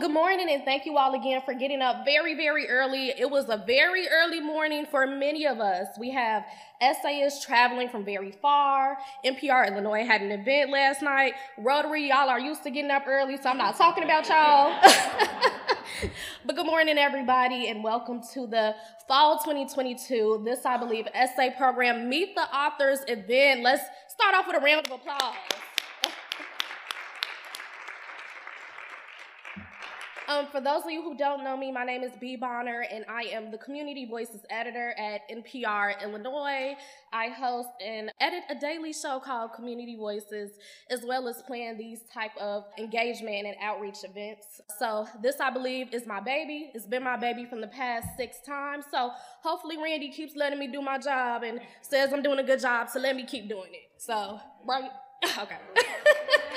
Good morning, and thank you all again for getting up very, very early. It was a very early morning for many of us. We have essayists traveling from very far. NPR Illinois had an event last night. Rotary, y'all are used to getting up early, so I'm not talking about y'all. but good morning, everybody, and welcome to the Fall 2022, this, I believe, essay program, Meet the Authors event. Let's start off with a round of applause. Um, for those of you who don't know me, my name is B. Bonner, and I am the Community Voices editor at NPR Illinois. I host and edit a daily show called Community Voices, as well as plan these type of engagement and outreach events. So this, I believe, is my baby. It's been my baby from the past six times. So hopefully Randy keeps letting me do my job and says I'm doing a good job, so let me keep doing it. So, right? Okay.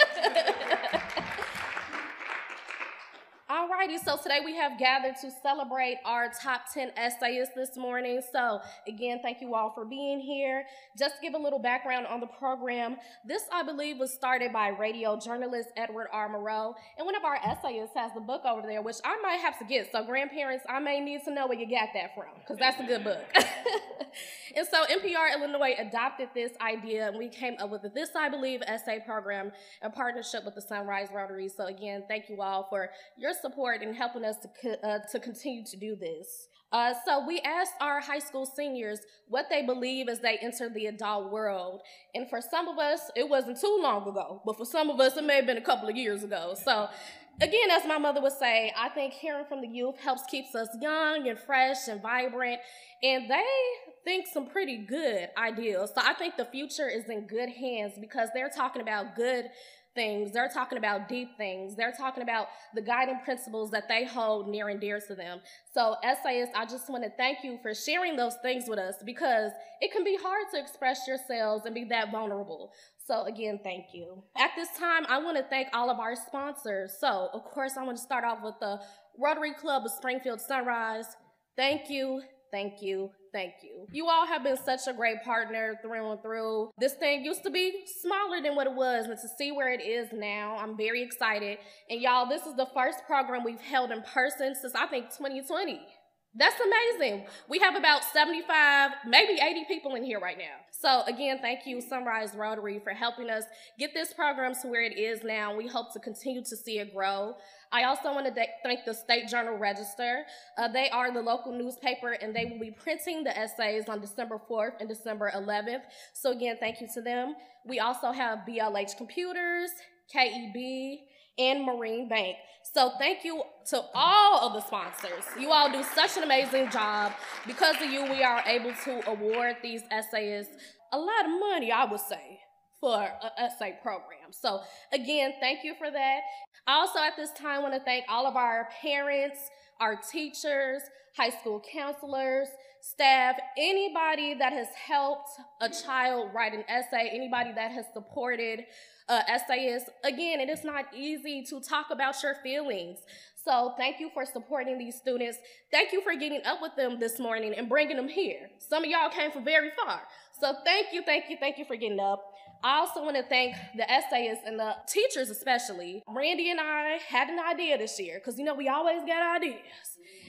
Alrighty, so today we have gathered to celebrate our top 10 essayists this morning. So, again, thank you all for being here. Just give a little background on the program, this, I believe, was started by radio journalist Edward R. Murrow. And one of our essayists has the book over there, which I might have to get. So, grandparents, I may need to know where you got that from, because that's a good book. and so, NPR Illinois adopted this idea, and we came up with this, I believe, essay program in partnership with the Sunrise Rotary. So, again, thank you all for your support in helping us to, uh, to continue to do this. Uh, so we asked our high school seniors what they believe as they enter the adult world. And for some of us, it wasn't too long ago, but for some of us, it may have been a couple of years ago. So again, as my mother would say, I think hearing from the youth helps keeps us young and fresh and vibrant. And they think some pretty good ideas. So I think the future is in good hands because they're talking about good things. They're talking about deep things. They're talking about the guiding principles that they hold near and dear to them. So, essayists, I just want to thank you for sharing those things with us because it can be hard to express yourselves and be that vulnerable. So, again, thank you. At this time, I want to thank all of our sponsors. So, of course, I want to start off with the Rotary Club of Springfield Sunrise. Thank you, thank you, thank you. You all have been such a great partner through and through. This thing used to be smaller than what it was, and to see where it is now, I'm very excited. And y'all, this is the first program we've held in person since I think 2020. That's amazing. We have about 75, maybe 80 people in here right now. So, again, thank you, Sunrise Rotary, for helping us get this program to where it is now. We hope to continue to see it grow. I also want to thank the State Journal Register. Uh, they are the local newspaper, and they will be printing the essays on December 4th and December 11th. So, again, thank you to them. We also have BLH Computers, KEB, and Marine Bank. So thank you to all of the sponsors. You all do such an amazing job. Because of you, we are able to award these essayists a lot of money, I would say, for an essay program. So again, thank you for that. I also at this time want to thank all of our parents, our teachers, high school counselors, staff, anybody that has helped a child write an essay, anybody that has supported uh, essayists. Again, it is not easy to talk about your feelings. So thank you for supporting these students. Thank you for getting up with them this morning and bringing them here. Some of y'all came from very far. So thank you, thank you, thank you for getting up. I also want to thank the essayists and the teachers especially. Randy and I had an idea this year because you know we always get ideas.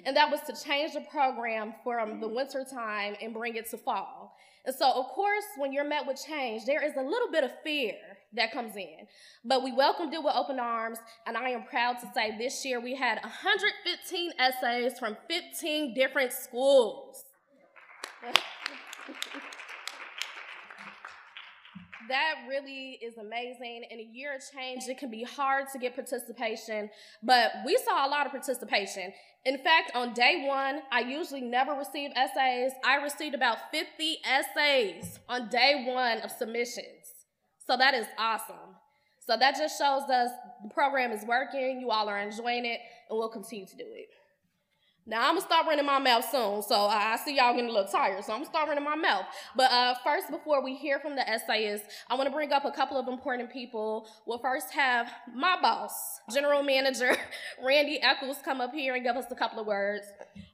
And that was to change the program from the winter time and bring it to fall. And so, of course, when you're met with change, there is a little bit of fear that comes in. But we welcomed it with open arms, and I am proud to say this year we had 115 essays from 15 different schools. that really is amazing. In a year of change, it can be hard to get participation, but we saw a lot of participation. In fact, on day one, I usually never receive essays. I received about 50 essays on day one of submissions. So that is awesome. So that just shows us the program is working, you all are enjoying it, and we'll continue to do it. Now I'm gonna start running my mouth soon, so I see y'all getting a little tired, so I'm gonna start running my mouth. But uh, first, before we hear from the essayists, I want to bring up a couple of important people. We'll first have my boss, General Manager Randy Eccles, come up here and give us a couple of words.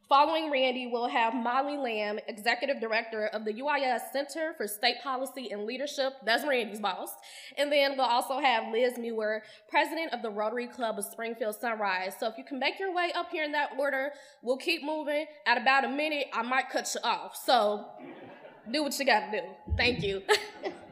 Following Randy, we'll have Molly Lamb, Executive Director of the UIS Center for State Policy and Leadership. That's Randy's boss. And then we'll also have Liz Muir, President of the Rotary Club of Springfield Sunrise. So if you can make your way up here in that order, we'll keep moving. At about a minute, I might cut you off. So do what you got to do. Thank you.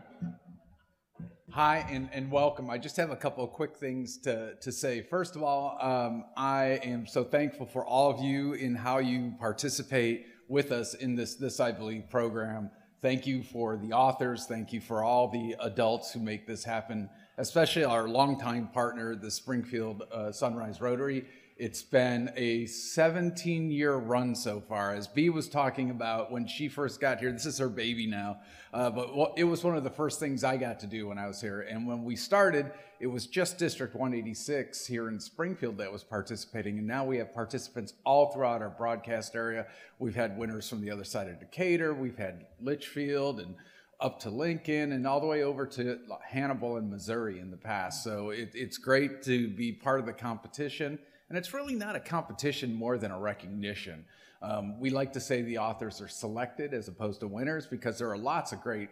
Hi and, and welcome. I just have a couple of quick things to, to say. First of all, um, I am so thankful for all of you in how you participate with us in this, this I Believe program. Thank you for the authors. Thank you for all the adults who make this happen, especially our longtime partner, the Springfield uh, Sunrise Rotary. It's been a 17 year run so far. As B was talking about when she first got here, this is her baby now, uh, but it was one of the first things I got to do when I was here. And when we started, it was just District 186 here in Springfield that was participating. And now we have participants all throughout our broadcast area. We've had winners from the other side of Decatur, we've had Litchfield and up to Lincoln and all the way over to Hannibal and Missouri in the past. So it, it's great to be part of the competition. And it's really not a competition more than a recognition. Um, we like to say the authors are selected as opposed to winners because there are lots of great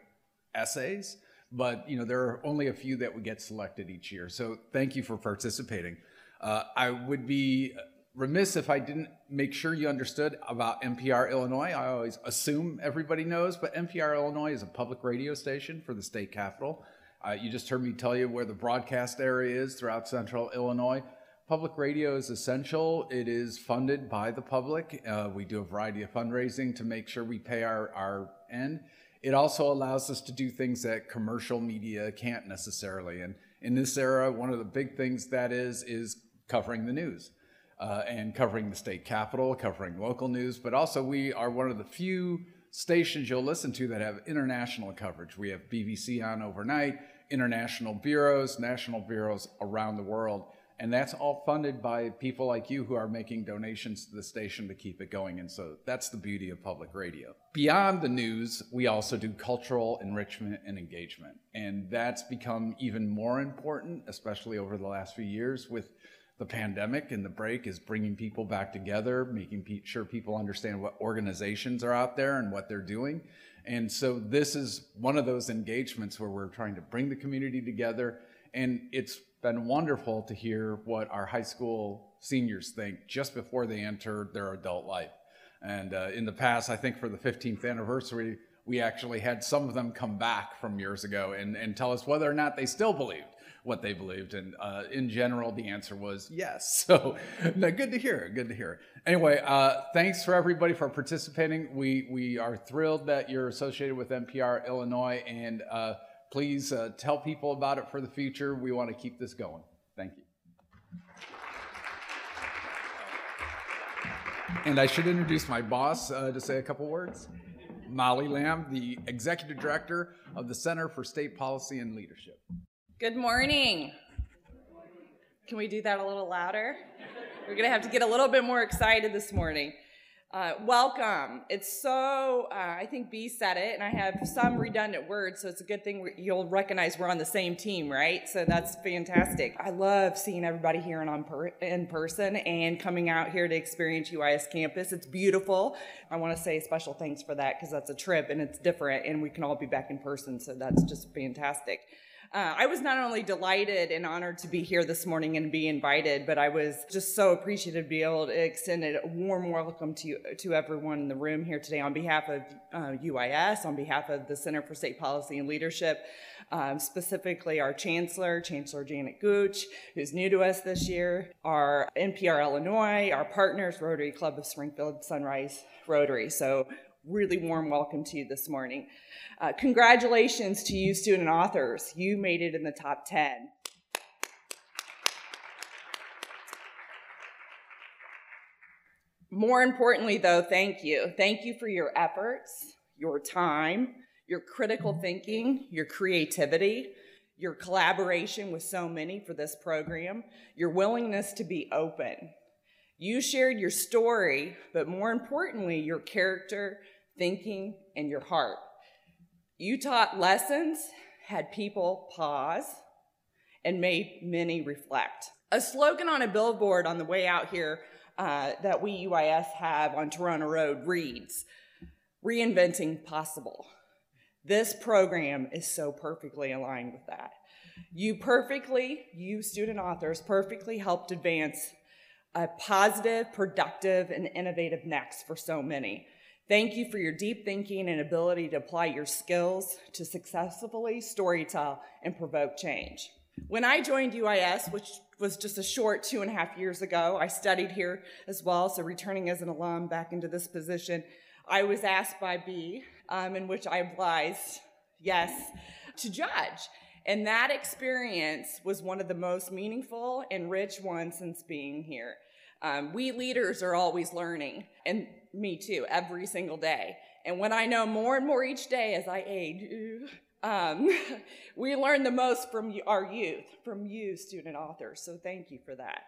essays, but you know there are only a few that would get selected each year. So thank you for participating. Uh, I would be remiss if I didn't make sure you understood about NPR Illinois. I always assume everybody knows, but NPR Illinois is a public radio station for the state capital. Uh, you just heard me tell you where the broadcast area is throughout central Illinois. Public radio is essential. It is funded by the public. Uh, we do a variety of fundraising to make sure we pay our, our end. It also allows us to do things that commercial media can't necessarily. And in this era, one of the big things that is, is covering the news uh, and covering the state capital, covering local news, but also we are one of the few stations you'll listen to that have international coverage. We have BBC on overnight, international bureaus, national bureaus around the world. And that's all funded by people like you who are making donations to the station to keep it going. And so that's the beauty of public radio. Beyond the news, we also do cultural enrichment and engagement. And that's become even more important, especially over the last few years with the pandemic and the break is bringing people back together, making sure people understand what organizations are out there and what they're doing. And so this is one of those engagements where we're trying to bring the community together. And it's been wonderful to hear what our high school seniors think just before they enter their adult life. And uh, in the past, I think for the 15th anniversary, we actually had some of them come back from years ago and, and tell us whether or not they still believed what they believed. And uh, in general, the answer was yes. So no, good to hear. Good to hear. Anyway, uh, thanks for everybody for participating. We we are thrilled that you're associated with NPR Illinois and uh, please uh, tell people about it for the future. We want to keep this going. Thank you. And I should introduce my boss uh, to say a couple words. Molly Lamb, the Executive Director of the Center for State Policy and Leadership. Good morning. Can we do that a little louder? We're going to have to get a little bit more excited this morning. Uh, welcome. It's so, uh, I think B said it, and I have some redundant words, so it's a good thing you'll recognize we're on the same team, right? So that's fantastic. I love seeing everybody here and on per, in person and coming out here to experience UIS campus. It's beautiful. I want to say special thanks for that because that's a trip and it's different, and we can all be back in person, so that's just fantastic. Uh, I was not only delighted and honored to be here this morning and be invited, but I was just so appreciative to be able to extend a warm welcome to to everyone in the room here today on behalf of uh, UIS, on behalf of the Center for State Policy and Leadership, um, specifically our Chancellor, Chancellor Janet Gooch, who's new to us this year, our NPR Illinois, our partners, Rotary Club of Springfield Sunrise Rotary. So really warm welcome to you this morning. Uh, congratulations to you, student authors. You made it in the top 10. More importantly, though, thank you. Thank you for your efforts, your time, your critical thinking, your creativity, your collaboration with so many for this program, your willingness to be open. You shared your story, but more importantly, your character, thinking, and your heart. You taught lessons, had people pause, and made many reflect. A slogan on a billboard on the way out here uh, that we UIS have on Toronto Road reads Reinventing Possible. This program is so perfectly aligned with that. You perfectly, you student authors, perfectly helped advance a positive, productive, and innovative next for so many. Thank you for your deep thinking and ability to apply your skills to successfully storytell and provoke change. When I joined UIS, which was just a short two and a half years ago, I studied here as well, so returning as an alum back into this position, I was asked by B, um, in which I obliged, yes, to judge. And that experience was one of the most meaningful and rich ones since being here. Um, we leaders are always learning, and me too, every single day. And when I know more and more each day as I age, um, we learn the most from our youth, from you, student authors. So thank you for that.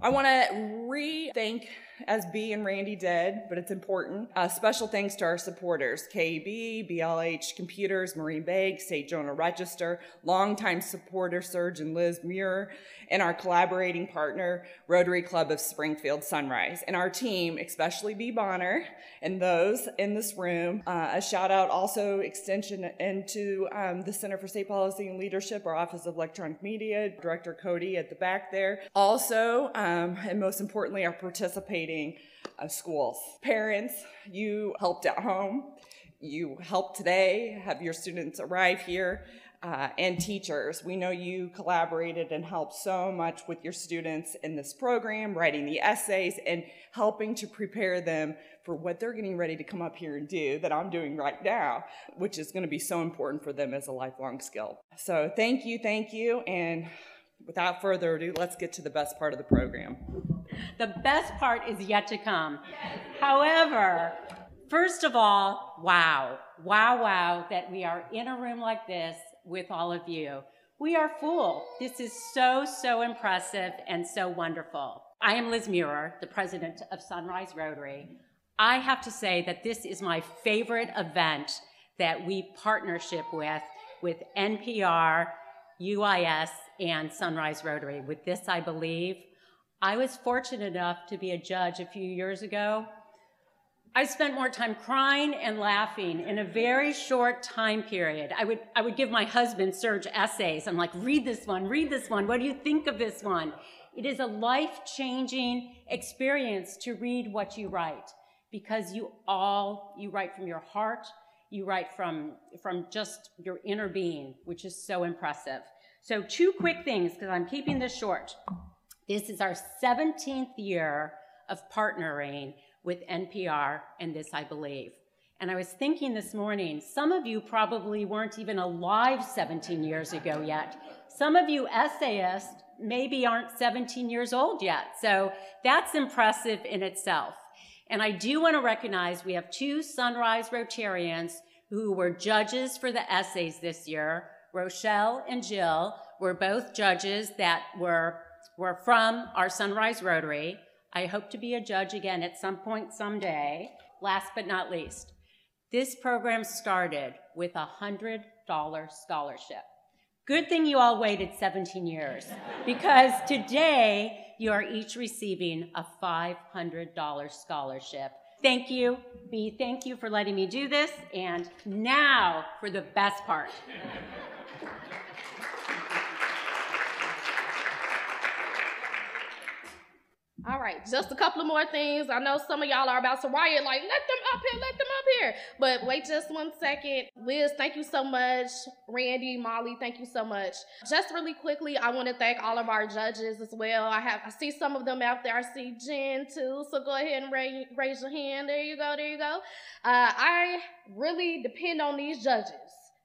I want to re thank, as B and Randy did, but it's important. Uh, special thanks to our supporters KEB, BLH Computers, Marine Bank, State Journal Register, longtime supporter Serge and Liz Muir, and our collaborating partner, Rotary Club of Springfield Sunrise, and our team, especially B. Bonner, and those in this room. Uh, a shout out also extension into um, the Center for State Policy and Leadership, our Office of Electronic Media, Director Cody at the back there. Also, um, and most importantly, our uh, schools. Parents, you helped at home. You helped today have your students arrive here uh, and teachers. We know you collaborated and helped so much with your students in this program, writing the essays and helping to prepare them for what they're getting ready to come up here and do that I'm doing right now, which is going to be so important for them as a lifelong skill. So thank you, thank you, and without further ado, let's get to the best part of the program. The best part is yet to come. However, First of all, wow, wow, wow, that we are in a room like this with all of you. We are full. This is so, so impressive and so wonderful. I am Liz Muir, the president of Sunrise Rotary. I have to say that this is my favorite event that we partnership with, with NPR, UIS, and Sunrise Rotary. With this, I believe. I was fortunate enough to be a judge a few years ago I spent more time crying and laughing in a very short time period. I would, I would give my husband Serge essays. I'm like, read this one, read this one. What do you think of this one? It is a life changing experience to read what you write because you all, you write from your heart, you write from, from just your inner being, which is so impressive. So, two quick things because I'm keeping this short. This is our 17th year of partnering with NPR and This I Believe. And I was thinking this morning, some of you probably weren't even alive 17 years ago yet. Some of you essayists maybe aren't 17 years old yet. So that's impressive in itself. And I do want to recognize we have two Sunrise Rotarians who were judges for the essays this year. Rochelle and Jill were both judges that were, were from our Sunrise Rotary. I hope to be a judge again at some point someday. Last but not least, this program started with a $100 scholarship. Good thing you all waited 17 years because today you are each receiving a $500 scholarship. Thank you, B. Thank you for letting me do this. And now for the best part. All right, just a couple of more things. I know some of y'all are about to riot, like, let them up here, let them up here. But wait just one second. Liz, thank you so much. Randy, Molly, thank you so much. Just really quickly, I want to thank all of our judges as well. I have I see some of them out there. I see Jen too. So go ahead and raise, raise your hand. There you go, there you go. Uh, I really depend on these judges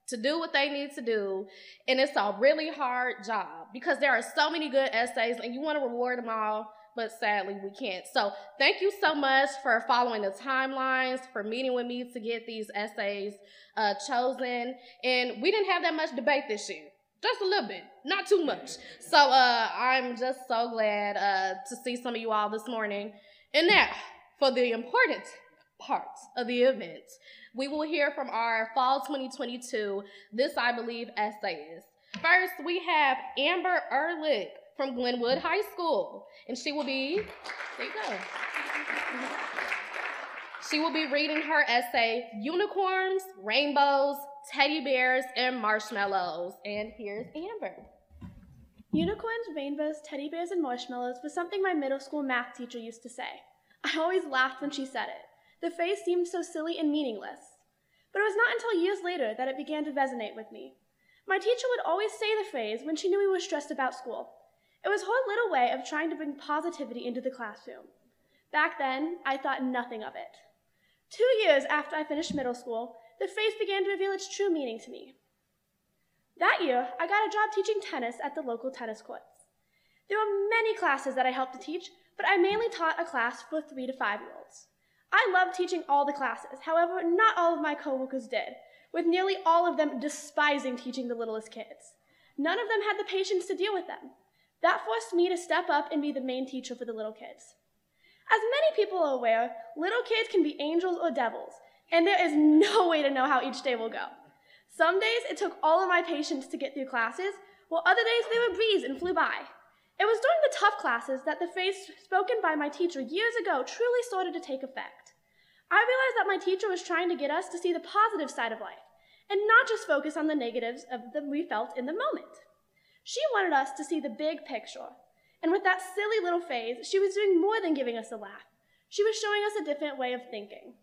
to do what they need to do. And it's a really hard job because there are so many good essays and you want to reward them all but sadly we can't. So thank you so much for following the timelines, for meeting with me to get these essays uh, chosen. And we didn't have that much debate this year. Just a little bit, not too much. So uh, I'm just so glad uh, to see some of you all this morning. And now, for the important part of the event, we will hear from our Fall 2022 This I Believe essayists. First, we have Amber Ehrlich from Glenwood High School. And she will be, there you go. She will be reading her essay, Unicorns, Rainbows, Teddy Bears, and Marshmallows. And here's Amber. Unicorns, rainbows, teddy bears, and marshmallows was something my middle school math teacher used to say. I always laughed when she said it. The phrase seemed so silly and meaningless. But it was not until years later that it began to resonate with me. My teacher would always say the phrase when she knew we were stressed about school. It was her little way of trying to bring positivity into the classroom. Back then, I thought nothing of it. Two years after I finished middle school, the phrase began to reveal its true meaning to me. That year, I got a job teaching tennis at the local tennis courts. There were many classes that I helped to teach, but I mainly taught a class for three to five year olds. I loved teaching all the classes, however, not all of my coworkers did, with nearly all of them despising teaching the littlest kids. None of them had the patience to deal with them. That forced me to step up and be the main teacher for the little kids. As many people are aware, little kids can be angels or devils, and there is no way to know how each day will go. Some days it took all of my patience to get through classes, while other days they were breeze and flew by. It was during the tough classes that the phrase spoken by my teacher years ago truly started to take effect. I realized that my teacher was trying to get us to see the positive side of life and not just focus on the negatives of that we felt in the moment. She wanted us to see the big picture. And with that silly little phase, she was doing more than giving us a laugh. She was showing us a different way of thinking.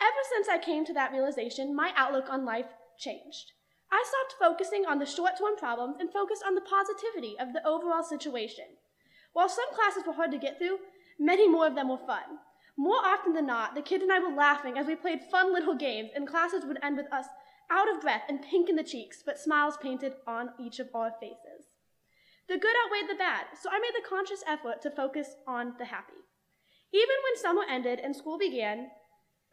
Ever since I came to that realization, my outlook on life changed. I stopped focusing on the short term problems and focused on the positivity of the overall situation. While some classes were hard to get through, many more of them were fun. More often than not, the kids and I were laughing as we played fun little games, and classes would end with us out of breath and pink in the cheeks, but smiles painted on each of our faces. The good outweighed the bad, so I made the conscious effort to focus on the happy. Even when summer ended and school began,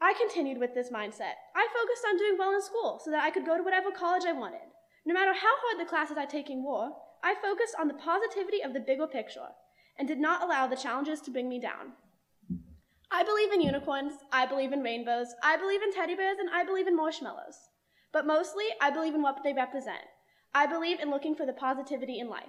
I continued with this mindset. I focused on doing well in school so that I could go to whatever college I wanted. No matter how hard the classes I taking were, I focused on the positivity of the bigger picture and did not allow the challenges to bring me down. I believe in unicorns, I believe in rainbows, I believe in teddy bears, and I believe in marshmallows. But mostly, I believe in what they represent. I believe in looking for the positivity in life.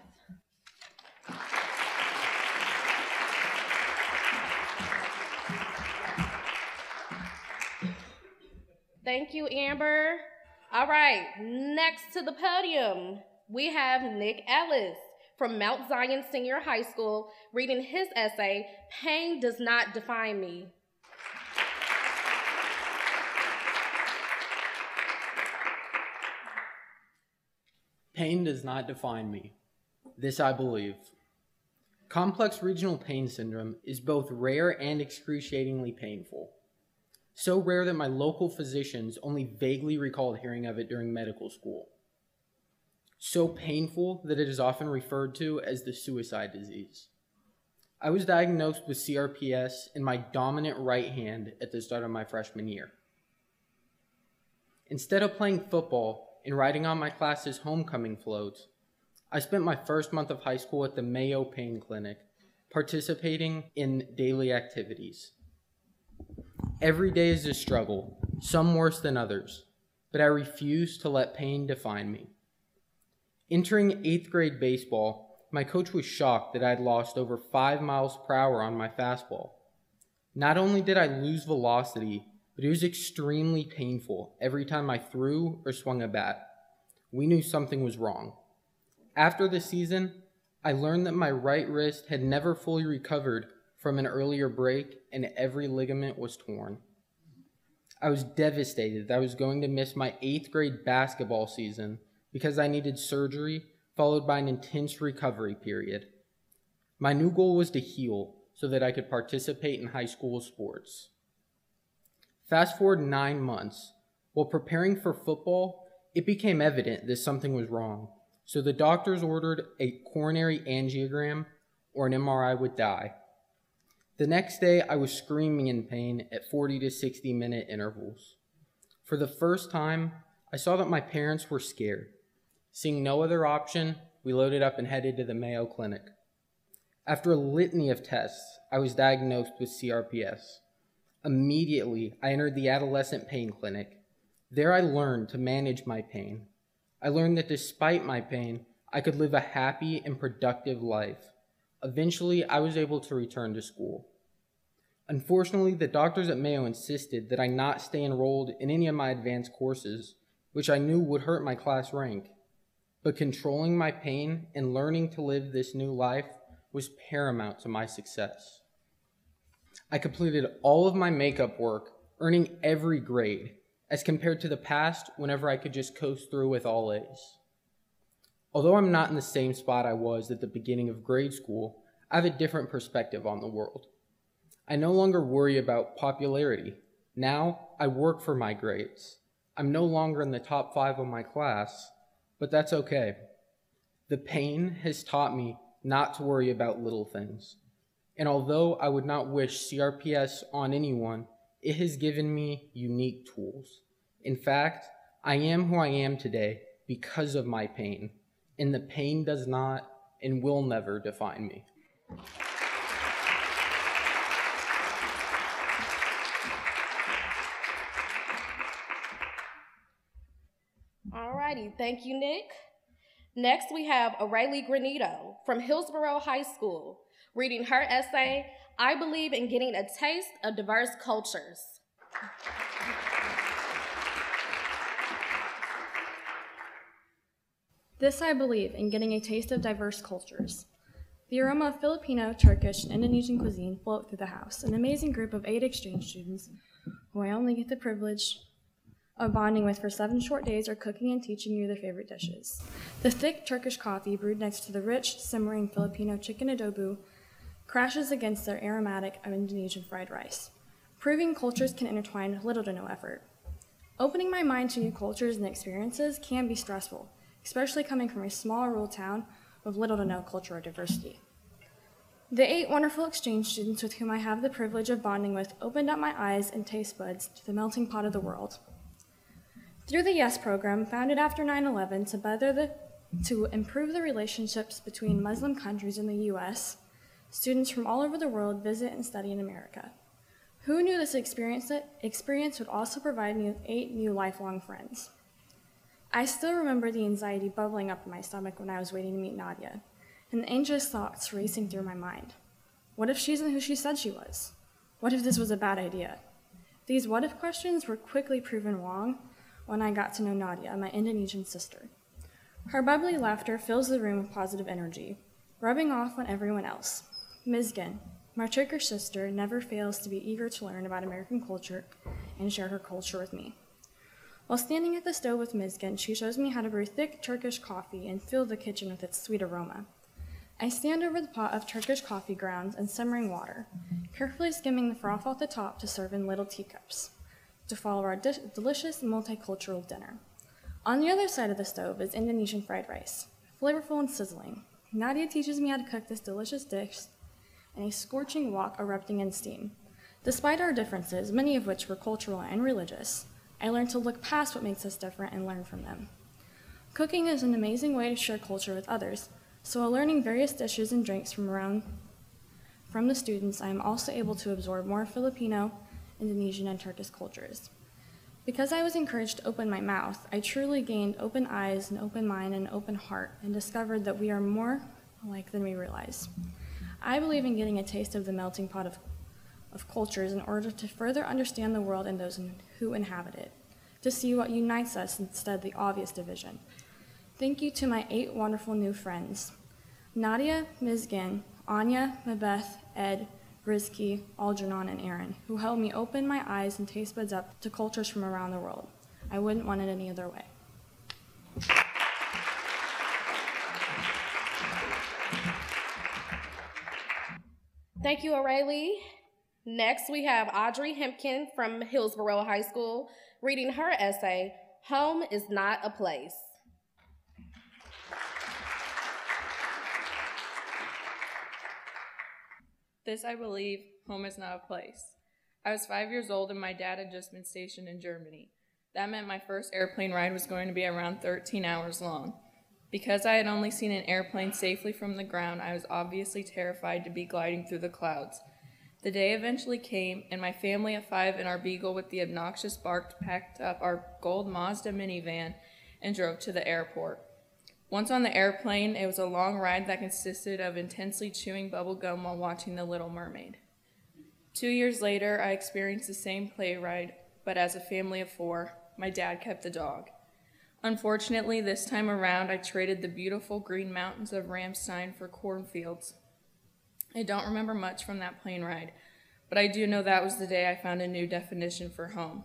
Thank you, Amber. All right, next to the podium, we have Nick Ellis from Mount Zion Senior High School reading his essay, Pain Does Not Define Me. Pain does not define me. This I believe. Complex regional pain syndrome is both rare and excruciatingly painful so rare that my local physicians only vaguely recalled hearing of it during medical school. So painful that it is often referred to as the suicide disease. I was diagnosed with CRPS in my dominant right hand at the start of my freshman year. Instead of playing football and riding on my class's homecoming floats, I spent my first month of high school at the Mayo Pain Clinic, participating in daily activities. Every day is a struggle, some worse than others, but I refuse to let pain define me. Entering eighth grade baseball, my coach was shocked that I had lost over five miles per hour on my fastball. Not only did I lose velocity, but it was extremely painful every time I threw or swung a bat. We knew something was wrong. After the season, I learned that my right wrist had never fully recovered from an earlier break, and every ligament was torn. I was devastated that I was going to miss my eighth grade basketball season because I needed surgery followed by an intense recovery period. My new goal was to heal so that I could participate in high school sports. Fast forward nine months. While preparing for football, it became evident that something was wrong, so the doctors ordered a coronary angiogram or an MRI would die. The next day, I was screaming in pain at 40 to 60 minute intervals. For the first time, I saw that my parents were scared. Seeing no other option, we loaded up and headed to the Mayo Clinic. After a litany of tests, I was diagnosed with CRPS. Immediately, I entered the adolescent pain clinic. There, I learned to manage my pain. I learned that despite my pain, I could live a happy and productive life. Eventually, I was able to return to school. Unfortunately, the doctors at Mayo insisted that I not stay enrolled in any of my advanced courses, which I knew would hurt my class rank. But controlling my pain and learning to live this new life was paramount to my success. I completed all of my makeup work, earning every grade, as compared to the past whenever I could just coast through with all A's. Although I'm not in the same spot I was at the beginning of grade school, I have a different perspective on the world. I no longer worry about popularity. Now I work for my grades. I'm no longer in the top five of my class, but that's okay. The pain has taught me not to worry about little things. And although I would not wish CRPS on anyone, it has given me unique tools. In fact, I am who I am today because of my pain, and the pain does not and will never define me. Alrighty, thank you, Nick. Next, we have Aurelie Granito from Hillsboro High School reading her essay, I Believe in Getting a Taste of Diverse Cultures. This I believe in getting a taste of diverse cultures. The aroma of Filipino, Turkish, and Indonesian cuisine float through the house, an amazing group of eight exchange students who I only get the privilege of bonding with for seven short days are cooking and teaching you their favorite dishes. The thick Turkish coffee brewed next to the rich, simmering Filipino chicken adobo crashes against their aromatic of Indonesian fried rice. Proving cultures can intertwine with little to no effort. Opening my mind to new cultures and experiences can be stressful, especially coming from a small rural town with little to no cultural diversity. The eight wonderful exchange students with whom I have the privilege of bonding with opened up my eyes and taste buds to the melting pot of the world. Through the YES program, founded after 9 11 to, to improve the relationships between Muslim countries and the U.S., students from all over the world visit and study in America. Who knew this experience, experience would also provide me with eight new lifelong friends? I still remember the anxiety bubbling up in my stomach when I was waiting to meet Nadia, and the anxious thoughts racing through my mind. What if she isn't who she said she was? What if this was a bad idea? These what if questions were quickly proven wrong when I got to know Nadia, my Indonesian sister. Her bubbly laughter fills the room with positive energy, rubbing off on everyone else. Mizgin, my Turkish sister, never fails to be eager to learn about American culture and share her culture with me. While standing at the stove with Mizgin, she shows me how to brew thick Turkish coffee and fill the kitchen with its sweet aroma. I stand over the pot of Turkish coffee grounds and simmering water, carefully skimming the froth off the top to serve in little teacups to follow our di- delicious multicultural dinner. On the other side of the stove is Indonesian fried rice, flavorful and sizzling. Nadia teaches me how to cook this delicious dish in a scorching wok erupting in steam. Despite our differences, many of which were cultural and religious, I learned to look past what makes us different and learn from them. Cooking is an amazing way to share culture with others, so while learning various dishes and drinks from around from the students, I am also able to absorb more Filipino, Indonesian, and Turkish cultures. Because I was encouraged to open my mouth, I truly gained open eyes, an open mind, and an open heart, and discovered that we are more alike than we realize. I believe in getting a taste of the melting pot of, of cultures in order to further understand the world and those who inhabit it, to see what unites us instead of the obvious division. Thank you to my eight wonderful new friends Nadia, Mizgin, Anya, Mabeth, Ed, Rizky, Algernon, and Aaron, who helped me open my eyes and taste buds up to cultures from around the world. I wouldn't want it any other way. Thank you, Aurelie. Next, we have Audrey Hempkin from Hillsboro High School reading her essay, Home is Not a Place. This, I believe, home is not a place. I was five years old and my dad had just been stationed in Germany. That meant my first airplane ride was going to be around 13 hours long. Because I had only seen an airplane safely from the ground, I was obviously terrified to be gliding through the clouds. The day eventually came, and my family of five and our beagle with the obnoxious bark packed up our gold Mazda minivan and drove to the airport. Once on the airplane, it was a long ride that consisted of intensely chewing bubble gum while watching The Little Mermaid. Two years later, I experienced the same play ride, but as a family of four, my dad kept the dog. Unfortunately, this time around, I traded the beautiful green mountains of Ramstein for cornfields. I don't remember much from that plane ride, but I do know that was the day I found a new definition for home.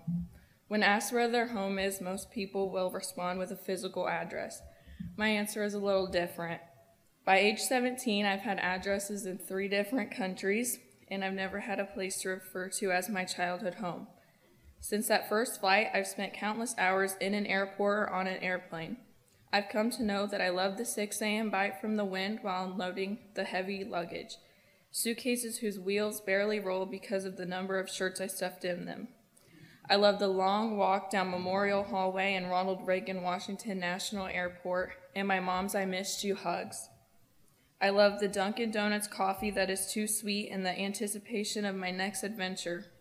When asked where their home is, most people will respond with a physical address. My answer is a little different. By age 17, I've had addresses in three different countries, and I've never had a place to refer to as my childhood home. Since that first flight, I've spent countless hours in an airport or on an airplane. I've come to know that I love the 6 a.m. bite from the wind while unloading the heavy luggage, suitcases whose wheels barely roll because of the number of shirts I stuffed in them. I love the long walk down Memorial Hallway in Ronald Reagan Washington National Airport and my mom's I missed you hugs. I love the Dunkin' Donuts coffee that is too sweet and the anticipation of my next adventure.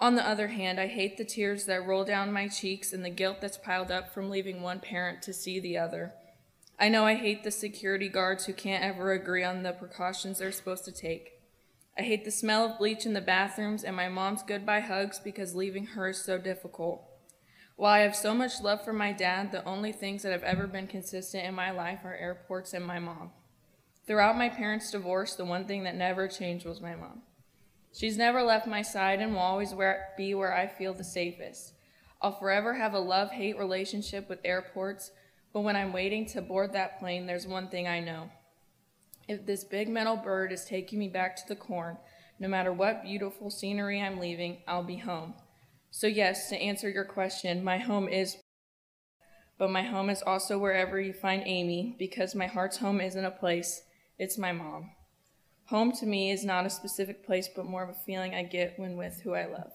On the other hand, I hate the tears that roll down my cheeks and the guilt that's piled up from leaving one parent to see the other. I know I hate the security guards who can't ever agree on the precautions they're supposed to take. I hate the smell of bleach in the bathrooms and my mom's goodbye hugs because leaving her is so difficult. While I have so much love for my dad, the only things that have ever been consistent in my life are airports and my mom. Throughout my parents' divorce, the one thing that never changed was my mom. She's never left my side and will always be where I feel the safest. I'll forever have a love hate relationship with airports, but when I'm waiting to board that plane, there's one thing I know. If this big metal bird is taking me back to the corn, no matter what beautiful scenery I'm leaving, I'll be home. So, yes, to answer your question, my home is, but my home is also wherever you find Amy because my heart's home isn't a place, it's my mom. Home to me is not a specific place, but more of a feeling I get when with who I love.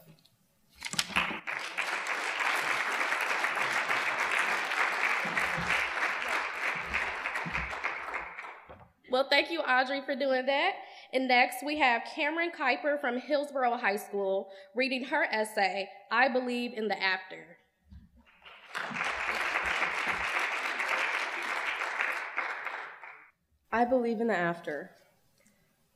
Well, thank you, Audrey, for doing that. And next, we have Cameron Kuiper from Hillsboro High School reading her essay, I Believe in the After. I believe in the after.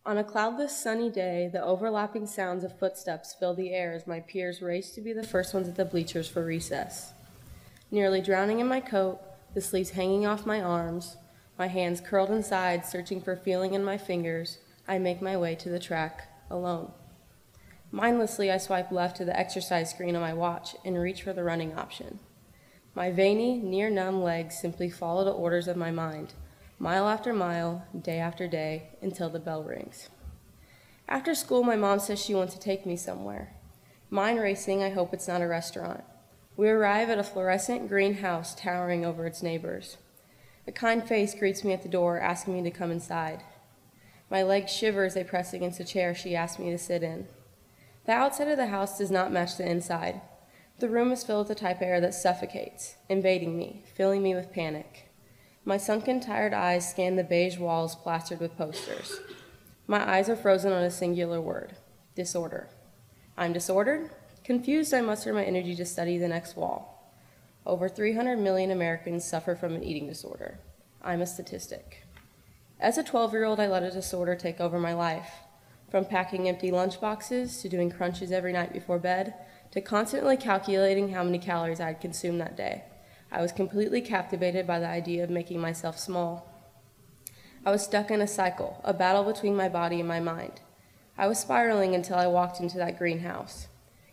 On a cloudless, sunny day, the overlapping sounds of footsteps fill the air as my peers race to be the first ones at the bleachers for recess. Nearly drowning in my coat, the sleeves hanging off my arms, my hands curled inside, searching for feeling in my fingers, I make my way to the track alone. Mindlessly, I swipe left to the exercise screen on my watch and reach for the running option. My veiny, near numb legs simply follow the orders of my mind, mile after mile, day after day, until the bell rings. After school, my mom says she wants to take me somewhere. Mind racing, I hope it's not a restaurant. We arrive at a fluorescent green house towering over its neighbors. A kind face greets me at the door, asking me to come inside. My legs shiver as I press against a chair she asks me to sit in. The outside of the house does not match the inside. The room is filled with a type of air that suffocates, invading me, filling me with panic. My sunken, tired eyes scan the beige walls plastered with posters. My eyes are frozen on a singular word disorder. I'm disordered? Confused, I muster my energy to study the next wall. Over 300 million Americans suffer from an eating disorder. I'm a statistic. As a 12 year old, I let a disorder take over my life. From packing empty lunchboxes to doing crunches every night before bed to constantly calculating how many calories I'd consumed that day. I was completely captivated by the idea of making myself small. I was stuck in a cycle, a battle between my body and my mind. I was spiraling until I walked into that greenhouse.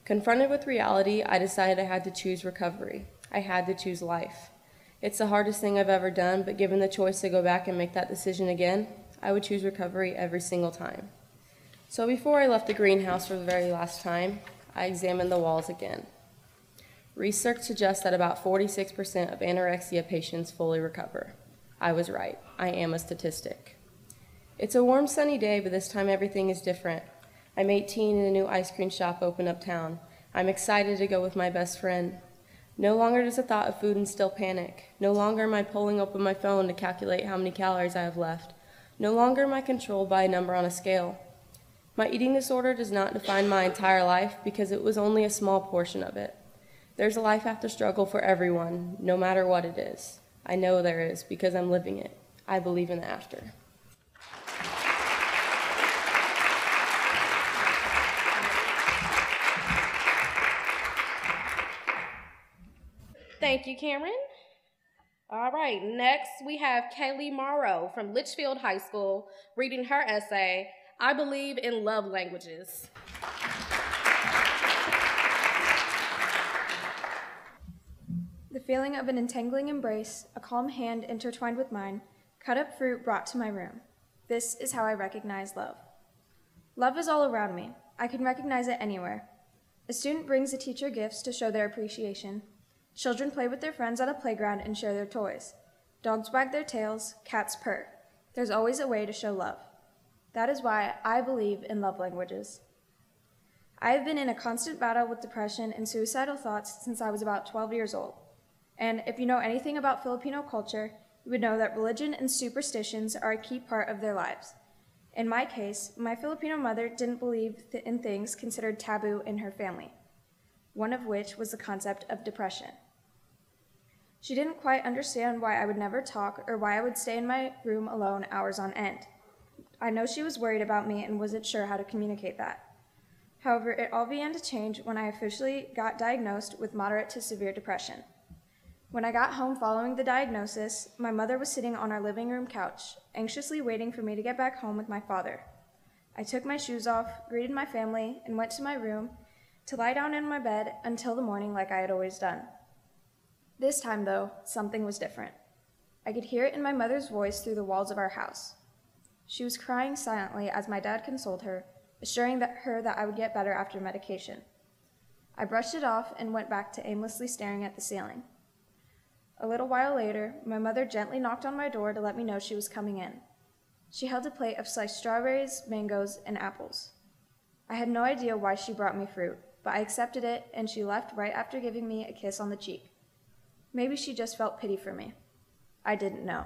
Confronted with reality, I decided I had to choose recovery. I had to choose life. It's the hardest thing I've ever done, but given the choice to go back and make that decision again, I would choose recovery every single time. So before I left the greenhouse for the very last time, I examined the walls again. Research suggests that about 46% of anorexia patients fully recover. I was right. I am a statistic. It's a warm, sunny day, but this time everything is different. I'm 18 and a new ice cream shop opened uptown. I'm excited to go with my best friend. No longer does the thought of food instill panic. No longer am I pulling open my phone to calculate how many calories I have left. No longer am I controlled by a number on a scale. My eating disorder does not define my entire life because it was only a small portion of it. There's a life after struggle for everyone, no matter what it is. I know there is because I'm living it. I believe in the after. Thank you, Cameron. All right, next we have Kaylee Morrow from Litchfield High School reading her essay, I Believe in Love Languages. Feeling of an entangling embrace, a calm hand intertwined with mine, cut up fruit brought to my room. This is how I recognize love. Love is all around me. I can recognize it anywhere. A student brings a teacher gifts to show their appreciation. Children play with their friends at a playground and share their toys. Dogs wag their tails, cats purr. There's always a way to show love. That is why I believe in love languages. I have been in a constant battle with depression and suicidal thoughts since I was about 12 years old. And if you know anything about Filipino culture, you would know that religion and superstitions are a key part of their lives. In my case, my Filipino mother didn't believe in things considered taboo in her family, one of which was the concept of depression. She didn't quite understand why I would never talk or why I would stay in my room alone hours on end. I know she was worried about me and wasn't sure how to communicate that. However, it all began to change when I officially got diagnosed with moderate to severe depression. When I got home following the diagnosis, my mother was sitting on our living room couch, anxiously waiting for me to get back home with my father. I took my shoes off, greeted my family, and went to my room to lie down in my bed until the morning like I had always done. This time, though, something was different. I could hear it in my mother's voice through the walls of our house. She was crying silently as my dad consoled her, assuring that her that I would get better after medication. I brushed it off and went back to aimlessly staring at the ceiling. A little while later, my mother gently knocked on my door to let me know she was coming in. She held a plate of sliced strawberries, mangoes, and apples. I had no idea why she brought me fruit, but I accepted it, and she left right after giving me a kiss on the cheek. Maybe she just felt pity for me. I didn't know.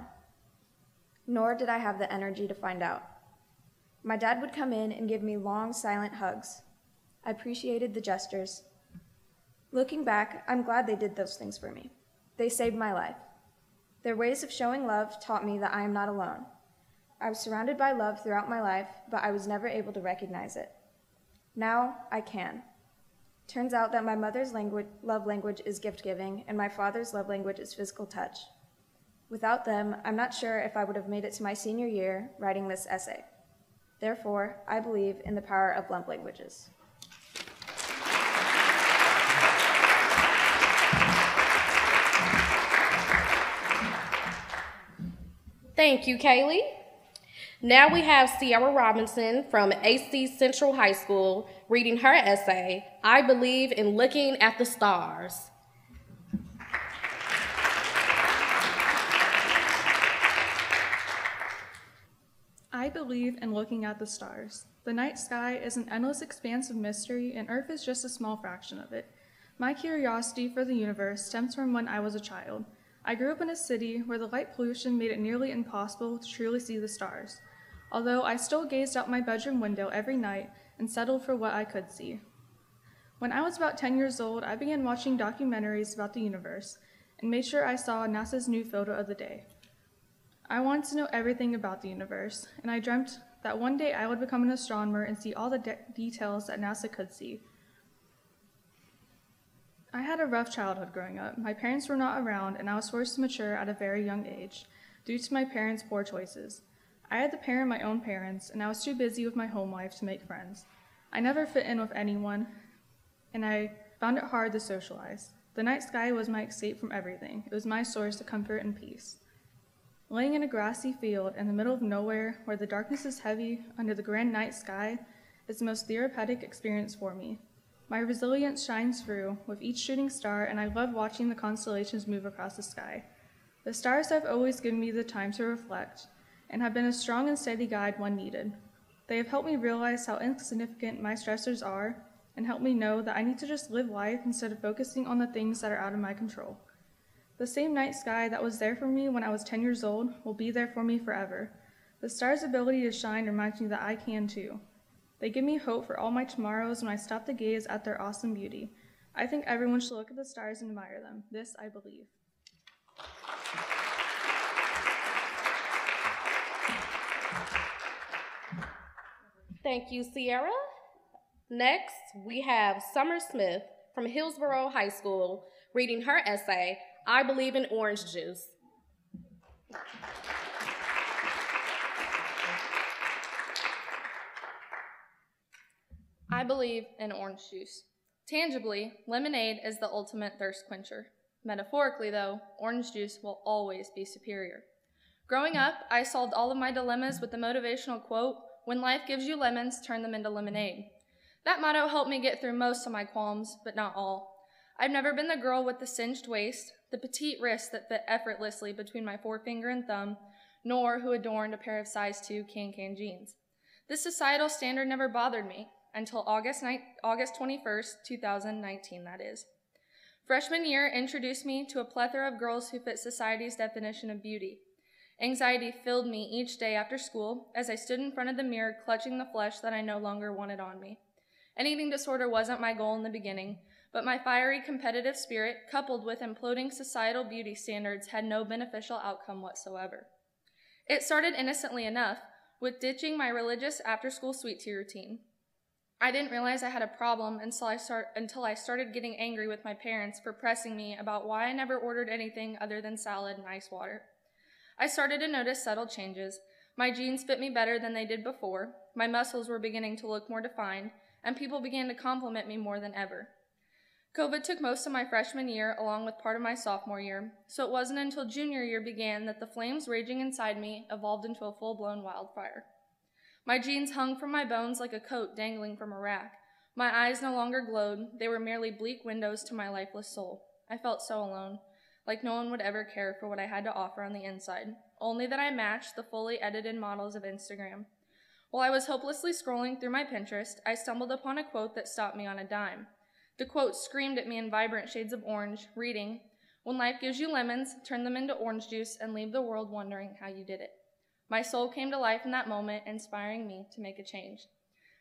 Nor did I have the energy to find out. My dad would come in and give me long, silent hugs. I appreciated the gestures. Looking back, I'm glad they did those things for me. They saved my life. Their ways of showing love taught me that I am not alone. I was surrounded by love throughout my life, but I was never able to recognize it. Now I can. Turns out that my mother's language, love language is gift giving, and my father's love language is physical touch. Without them, I'm not sure if I would have made it to my senior year writing this essay. Therefore, I believe in the power of love languages. Thank you, Kaylee. Now we have Sierra Robinson from AC Central High School reading her essay, I Believe in Looking at the Stars. I believe in looking at the stars. The night sky is an endless expanse of mystery, and Earth is just a small fraction of it. My curiosity for the universe stems from when I was a child. I grew up in a city where the light pollution made it nearly impossible to truly see the stars, although I still gazed out my bedroom window every night and settled for what I could see. When I was about 10 years old, I began watching documentaries about the universe and made sure I saw NASA's new photo of the day. I wanted to know everything about the universe, and I dreamt that one day I would become an astronomer and see all the de- details that NASA could see. I had a rough childhood growing up. My parents were not around, and I was forced to mature at a very young age due to my parents' poor choices. I had to parent my own parents, and I was too busy with my home life to make friends. I never fit in with anyone, and I found it hard to socialize. The night sky was my escape from everything, it was my source of comfort and peace. Laying in a grassy field in the middle of nowhere, where the darkness is heavy under the grand night sky, is the most therapeutic experience for me. My resilience shines through with each shooting star, and I love watching the constellations move across the sky. The stars have always given me the time to reflect and have been a strong and steady guide when needed. They have helped me realize how insignificant my stressors are and helped me know that I need to just live life instead of focusing on the things that are out of my control. The same night sky that was there for me when I was 10 years old will be there for me forever. The stars' ability to shine reminds me that I can too. They give me hope for all my tomorrows when I stop to gaze at their awesome beauty. I think everyone should look at the stars and admire them. This I believe. Thank you, Sierra. Next, we have Summer Smith from Hillsboro High School reading her essay, I Believe in Orange Juice. I believe in orange juice. Tangibly, lemonade is the ultimate thirst quencher. Metaphorically, though, orange juice will always be superior. Growing up, I solved all of my dilemmas with the motivational quote When life gives you lemons, turn them into lemonade. That motto helped me get through most of my qualms, but not all. I've never been the girl with the cinched waist, the petite wrists that fit effortlessly between my forefinger and thumb, nor who adorned a pair of size 2 can-can jeans. This societal standard never bothered me until August, ni- August 21st, 2019, that is. Freshman year introduced me to a plethora of girls who fit society's definition of beauty. Anxiety filled me each day after school as I stood in front of the mirror clutching the flesh that I no longer wanted on me. An eating disorder wasn't my goal in the beginning, but my fiery competitive spirit, coupled with imploding societal beauty standards, had no beneficial outcome whatsoever. It started innocently enough with ditching my religious after school sweet tea routine. I didn't realize I had a problem until I, start, until I started getting angry with my parents for pressing me about why I never ordered anything other than salad and ice water. I started to notice subtle changes. My jeans fit me better than they did before, my muscles were beginning to look more defined, and people began to compliment me more than ever. COVID took most of my freshman year along with part of my sophomore year, so it wasn't until junior year began that the flames raging inside me evolved into a full blown wildfire. My jeans hung from my bones like a coat dangling from a rack. My eyes no longer glowed, they were merely bleak windows to my lifeless soul. I felt so alone, like no one would ever care for what I had to offer on the inside, only that I matched the fully edited models of Instagram. While I was hopelessly scrolling through my Pinterest, I stumbled upon a quote that stopped me on a dime. The quote screamed at me in vibrant shades of orange, reading, When life gives you lemons, turn them into orange juice and leave the world wondering how you did it. My soul came to life in that moment, inspiring me to make a change.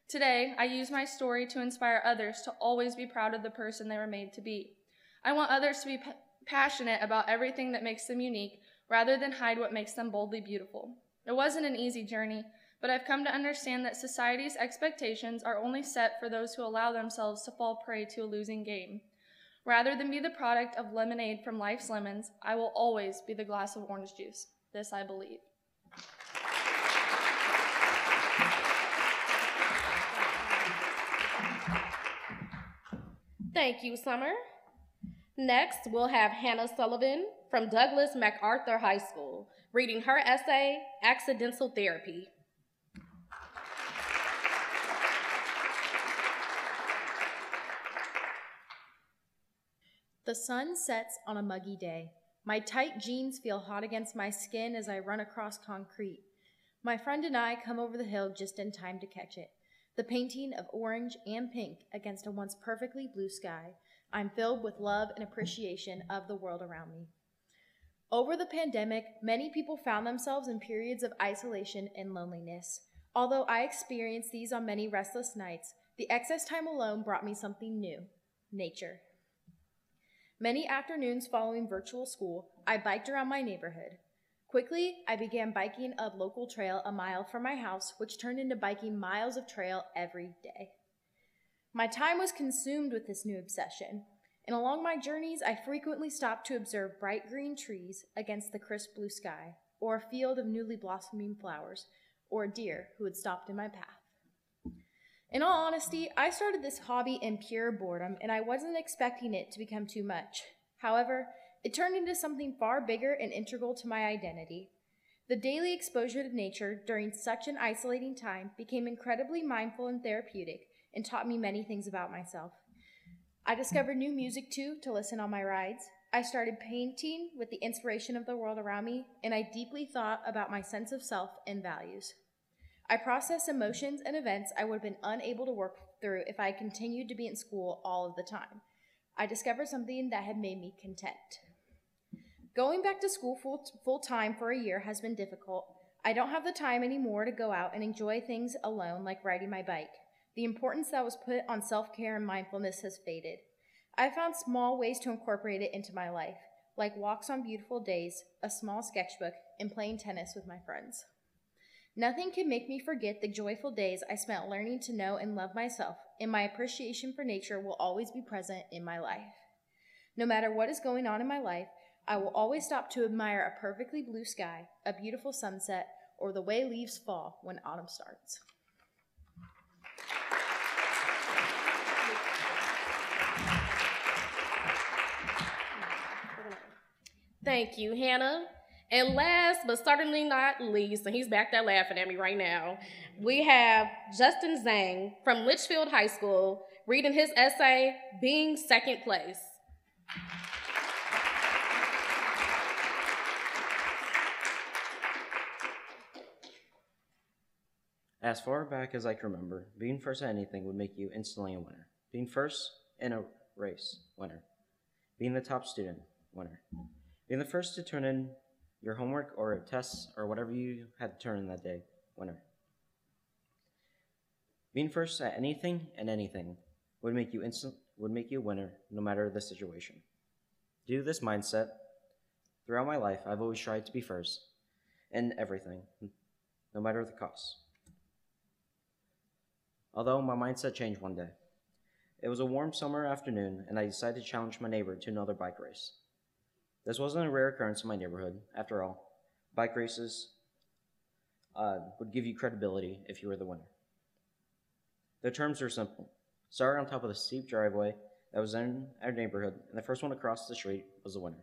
Today, I use my story to inspire others to always be proud of the person they were made to be. I want others to be passionate about everything that makes them unique rather than hide what makes them boldly beautiful. It wasn't an easy journey, but I've come to understand that society's expectations are only set for those who allow themselves to fall prey to a losing game. Rather than be the product of lemonade from life's lemons, I will always be the glass of orange juice. This I believe. Thank you, Summer. Next, we'll have Hannah Sullivan from Douglas MacArthur High School reading her essay, Accidental Therapy. The sun sets on a muggy day. My tight jeans feel hot against my skin as I run across concrete. My friend and I come over the hill just in time to catch it. The painting of orange and pink against a once perfectly blue sky. I'm filled with love and appreciation of the world around me. Over the pandemic, many people found themselves in periods of isolation and loneliness. Although I experienced these on many restless nights, the excess time alone brought me something new nature. Many afternoons following virtual school, I biked around my neighborhood. Quickly, I began biking a local trail a mile from my house, which turned into biking miles of trail every day. My time was consumed with this new obsession, and along my journeys, I frequently stopped to observe bright green trees against the crisp blue sky, or a field of newly blossoming flowers, or a deer who had stopped in my path. In all honesty, I started this hobby in pure boredom, and I wasn't expecting it to become too much. However, it turned into something far bigger and integral to my identity. The daily exposure to nature during such an isolating time became incredibly mindful and therapeutic and taught me many things about myself. I discovered new music too to listen on my rides. I started painting with the inspiration of the world around me, and I deeply thought about my sense of self and values. I processed emotions and events I would have been unable to work through if I continued to be in school all of the time. I discovered something that had made me content. Going back to school full, full time for a year has been difficult. I don't have the time anymore to go out and enjoy things alone like riding my bike. The importance that was put on self care and mindfulness has faded. I found small ways to incorporate it into my life, like walks on beautiful days, a small sketchbook, and playing tennis with my friends. Nothing can make me forget the joyful days I spent learning to know and love myself, and my appreciation for nature will always be present in my life. No matter what is going on in my life, I will always stop to admire a perfectly blue sky, a beautiful sunset, or the way leaves fall when autumn starts. Thank you, Hannah. And last but certainly not least, and he's back there laughing at me right now, we have Justin Zhang from Litchfield High School reading his essay, Being Second Place. As far back as I can remember, being first at anything would make you instantly a winner. Being first in a race, winner. Being the top student, winner. Being the first to turn in your homework or tests or whatever you had to turn in that day, winner. Being first at anything and anything would make you instant would make you a winner no matter the situation. Due to this mindset, throughout my life I've always tried to be first in everything, no matter the cost. Although my mindset changed one day. It was a warm summer afternoon, and I decided to challenge my neighbor to another bike race. This wasn't a rare occurrence in my neighborhood. After all, bike races uh, would give you credibility if you were the winner. The terms are simple. Start on top of the steep driveway that was in our neighborhood, and the first one across the street was the winner.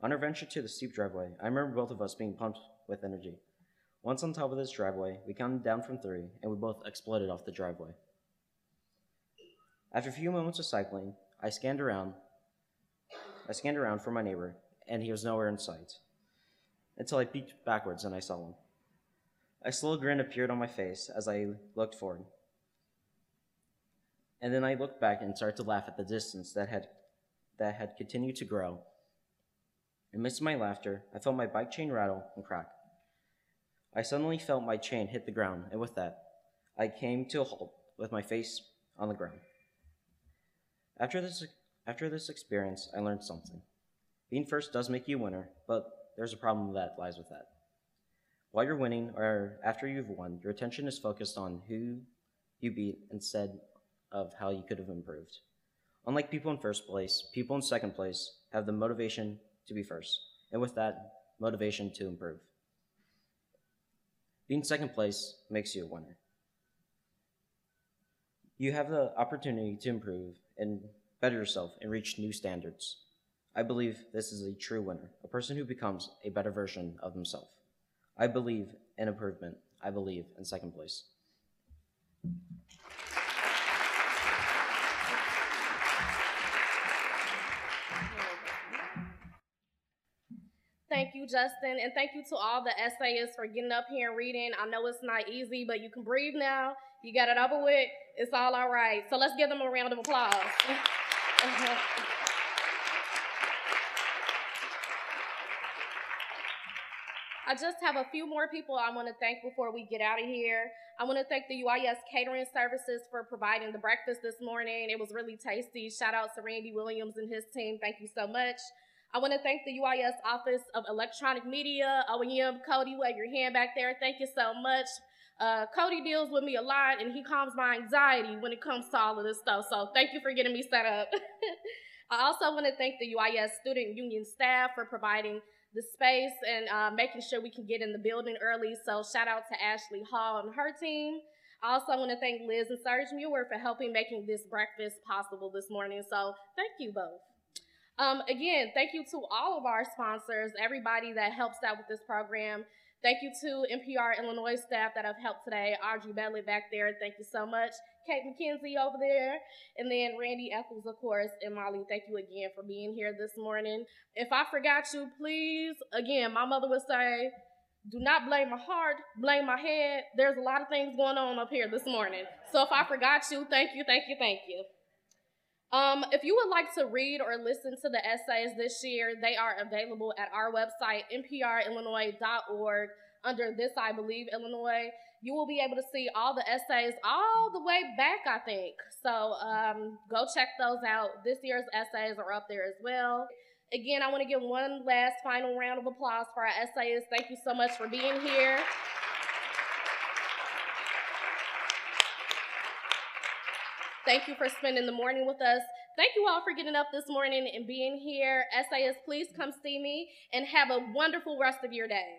On our venture to the steep driveway, I remember both of us being pumped with energy. Once on top of this driveway, we counted down from three, and we both exploded off the driveway. After a few moments of cycling, I scanned around. I scanned around for my neighbor, and he was nowhere in sight. Until I peeked backwards and I saw him. A slow grin appeared on my face as I looked forward. And then I looked back and started to laugh at the distance that had that had continued to grow. Amidst my laughter, I felt my bike chain rattle and crack. I suddenly felt my chain hit the ground, and with that, I came to a halt with my face on the ground. After this, after this experience, I learned something. Being first does make you a winner, but there's a problem that lies with that. While you're winning, or after you've won, your attention is focused on who you beat instead of how you could have improved. Unlike people in first place, people in second place have the motivation to be first, and with that, motivation to improve. Being second place makes you a winner. You have the opportunity to improve and better yourself and reach new standards. I believe this is a true winner, a person who becomes a better version of himself. I believe in improvement. I believe in second place. Thank you, Justin, and thank you to all the essayists for getting up here and reading. I know it's not easy, but you can breathe now. You got it over with. It's all all right. So let's give them a round of applause. I just have a few more people I want to thank before we get out of here. I want to thank the UIS Catering Services for providing the breakfast this morning. It was really tasty. Shout out to Randy Williams and his team. Thank you so much. I want to thank the UIS Office of Electronic Media, OEM, Cody, wave your hand back there. Thank you so much. Uh, Cody deals with me a lot and he calms my anxiety when it comes to all of this stuff. So thank you for getting me set up. I also want to thank the UIS Student Union staff for providing the space and uh, making sure we can get in the building early. So shout out to Ashley Hall and her team. I also want to thank Liz and Serge Muir for helping making this breakfast possible this morning. So thank you both. Um, again, thank you to all of our sponsors, everybody that helps out with this program. Thank you to NPR Illinois staff that have helped today. Audrey Bentley back there, thank you so much. Kate McKenzie over there, and then Randy Eccles, of course, and Molly, thank you again for being here this morning. If I forgot you, please, again, my mother would say, do not blame my heart, blame my head. There's a lot of things going on up here this morning. So if I forgot you, thank you, thank you, thank you. Um, if you would like to read or listen to the essays this year, they are available at our website, nprillinois.org, under This I Believe Illinois. You will be able to see all the essays all the way back, I think. So um, go check those out. This year's essays are up there as well. Again, I want to give one last final round of applause for our essayists. Thank you so much for being here. Thank you for spending the morning with us. Thank you all for getting up this morning and being here. essayists, please come see me and have a wonderful rest of your day.